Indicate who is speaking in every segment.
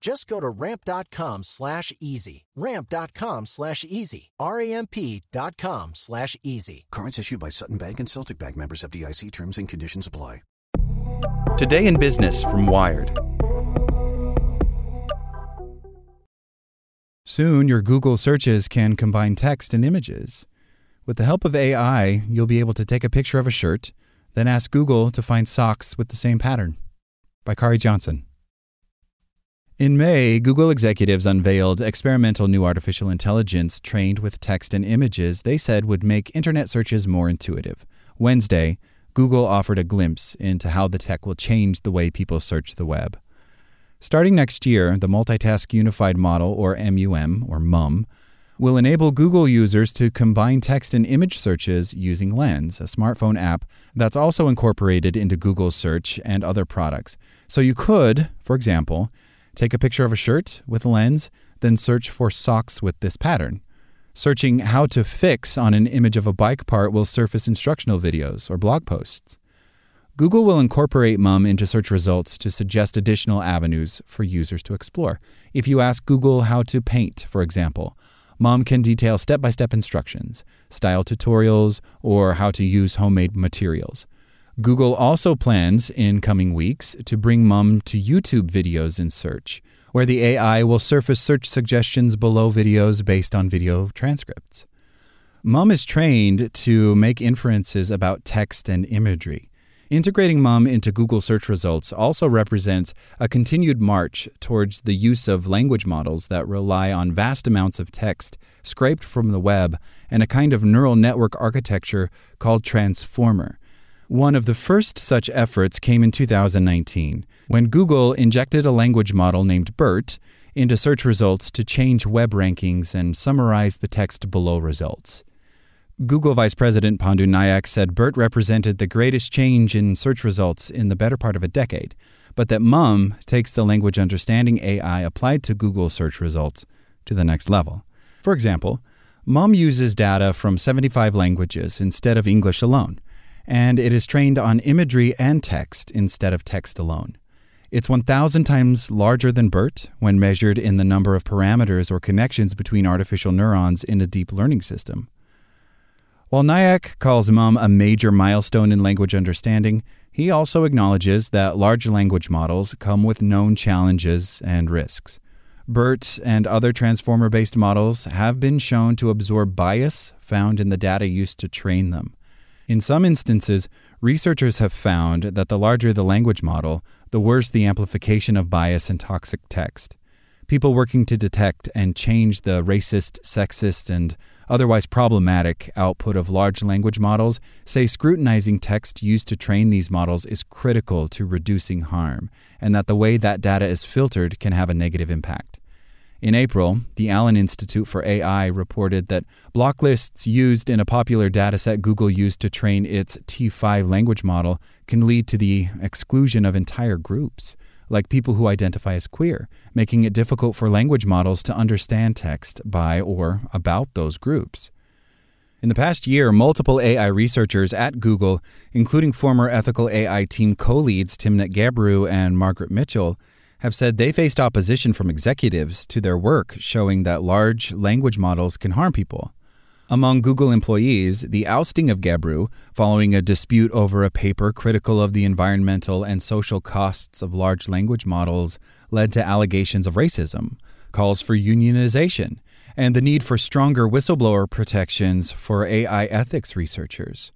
Speaker 1: Just go to ramp.com slash easy. Ramp.com slash easy. R-A-M-P.com slash easy.
Speaker 2: Cards issued by Sutton Bank and Celtic Bank members FDIC terms and conditions apply.
Speaker 3: Today in Business from Wired.
Speaker 4: Soon, your Google searches can combine text and images. With the help of AI, you'll be able to take a picture of a shirt, then ask Google to find socks with the same pattern. By Khari Johnson. In May, Google executives unveiled experimental new artificial intelligence trained with text and images they said would make internet searches more intuitive. Wednesday, Google offered a glimpse into how the tech will change the way people search the web. Starting next year, the Multitask Unified Model, or MUM, or MUM, will enable Google users to combine text and image searches using Lens, a smartphone app that's also incorporated into Google's search and other products. So you could, for example, Take a picture of a shirt with a lens, then search for socks with this pattern. Searching how to fix on an image of a bike part will surface instructional videos or blog posts. Google will incorporate MUM into search results to suggest additional avenues for users to explore. If you ask Google how to paint, for example, MUM can detail step by step instructions, style tutorials, or how to use homemade materials. Google also plans in coming weeks to bring Mum to YouTube videos in search, where the AI will surface search suggestions below videos based on video transcripts. Mum is trained to make inferences about text and imagery. Integrating Mum into Google search results also represents a continued march towards the use of language models that rely on vast amounts of text scraped from the web and a kind of neural network architecture called transformer one of the first such efforts came in 2019 when Google injected a language model named BERT into search results to change web rankings and summarize the text below results. Google Vice President Pandu Nayak said BERT represented the greatest change in search results in the better part of a decade, but that MUM takes the language understanding AI applied to Google search results to the next level. For example, MUM uses data from 75 languages instead of English alone and it is trained on imagery and text instead of text alone. It's 1,000 times larger than BERT when measured in the number of parameters or connections between artificial neurons in a deep learning system. While Nayak calls MUM a major milestone in language understanding, he also acknowledges that large language models come with known challenges and risks. BERT and other transformer based models have been shown to absorb bias found in the data used to train them. In some instances, researchers have found that the larger the language model, the worse the amplification of bias and toxic text. People working to detect and change the racist, sexist, and otherwise problematic output of large language models say scrutinizing text used to train these models is critical to reducing harm, and that the way that data is filtered can have a negative impact. In April, the Allen Institute for AI reported that block lists used in a popular dataset Google used to train its T5 language model can lead to the exclusion of entire groups, like people who identify as queer, making it difficult for language models to understand text by or about those groups. In the past year, multiple AI researchers at Google, including former ethical AI team co leads Timnit Gebru and Margaret Mitchell, have said they faced opposition from executives to their work showing that large language models can harm people. Among Google employees, the ousting of Gebru, following a dispute over a paper critical of the environmental and social costs of large language models, led to allegations of racism, calls for unionization, and the need for stronger whistleblower protections for AI ethics researchers.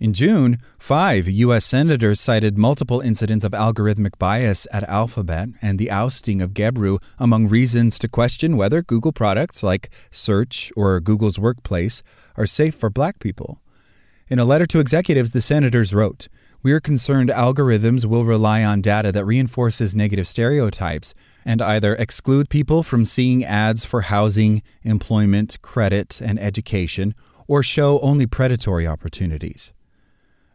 Speaker 4: In June, five U.S. senators cited multiple incidents of algorithmic bias at Alphabet and the ousting of Gebru among reasons to question whether Google products like Search or Google's Workplace are safe for black people. In a letter to executives, the senators wrote, we are concerned algorithms will rely on data that reinforces negative stereotypes and either exclude people from seeing ads for housing, employment, credit, and education, or show only predatory opportunities.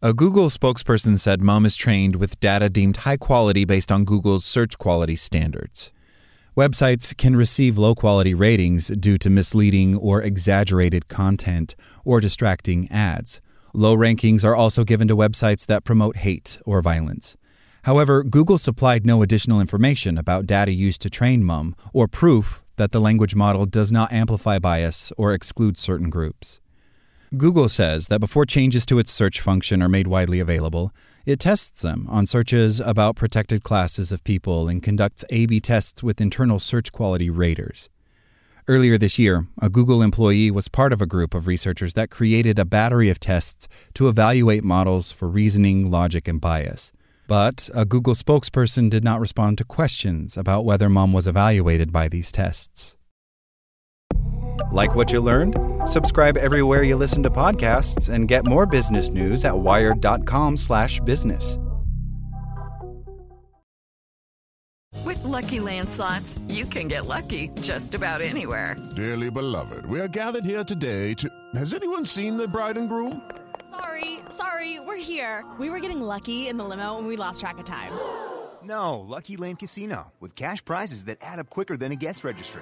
Speaker 4: A Google spokesperson said Mum is trained with data deemed high quality based on Google's search quality standards. Websites can receive low quality ratings due to misleading or exaggerated content or distracting ads. Low rankings are also given to websites that promote hate or violence. However, Google supplied no additional information about data used to train Mum or proof that the language model does not amplify bias or exclude certain groups. Google says that before changes to its search function are made widely available, it tests them on searches about protected classes of people and conducts A B tests with internal search quality raters. Earlier this year, a Google employee was part of a group of researchers that created a battery of tests to evaluate models for reasoning, logic, and bias. But a Google spokesperson did not respond to questions about whether Mum was evaluated by these tests.
Speaker 3: Like what you learned? Subscribe everywhere you listen to podcasts and get more business news at wired.com/business.
Speaker 5: With Lucky Land slots, you can get lucky just about anywhere.
Speaker 6: Dearly beloved, we are gathered here today to. Has anyone seen the bride and groom?
Speaker 7: Sorry, sorry, we're here. We were getting lucky in the limo and we lost track of time.
Speaker 8: No, Lucky Land Casino with cash prizes that add up quicker than a guest registry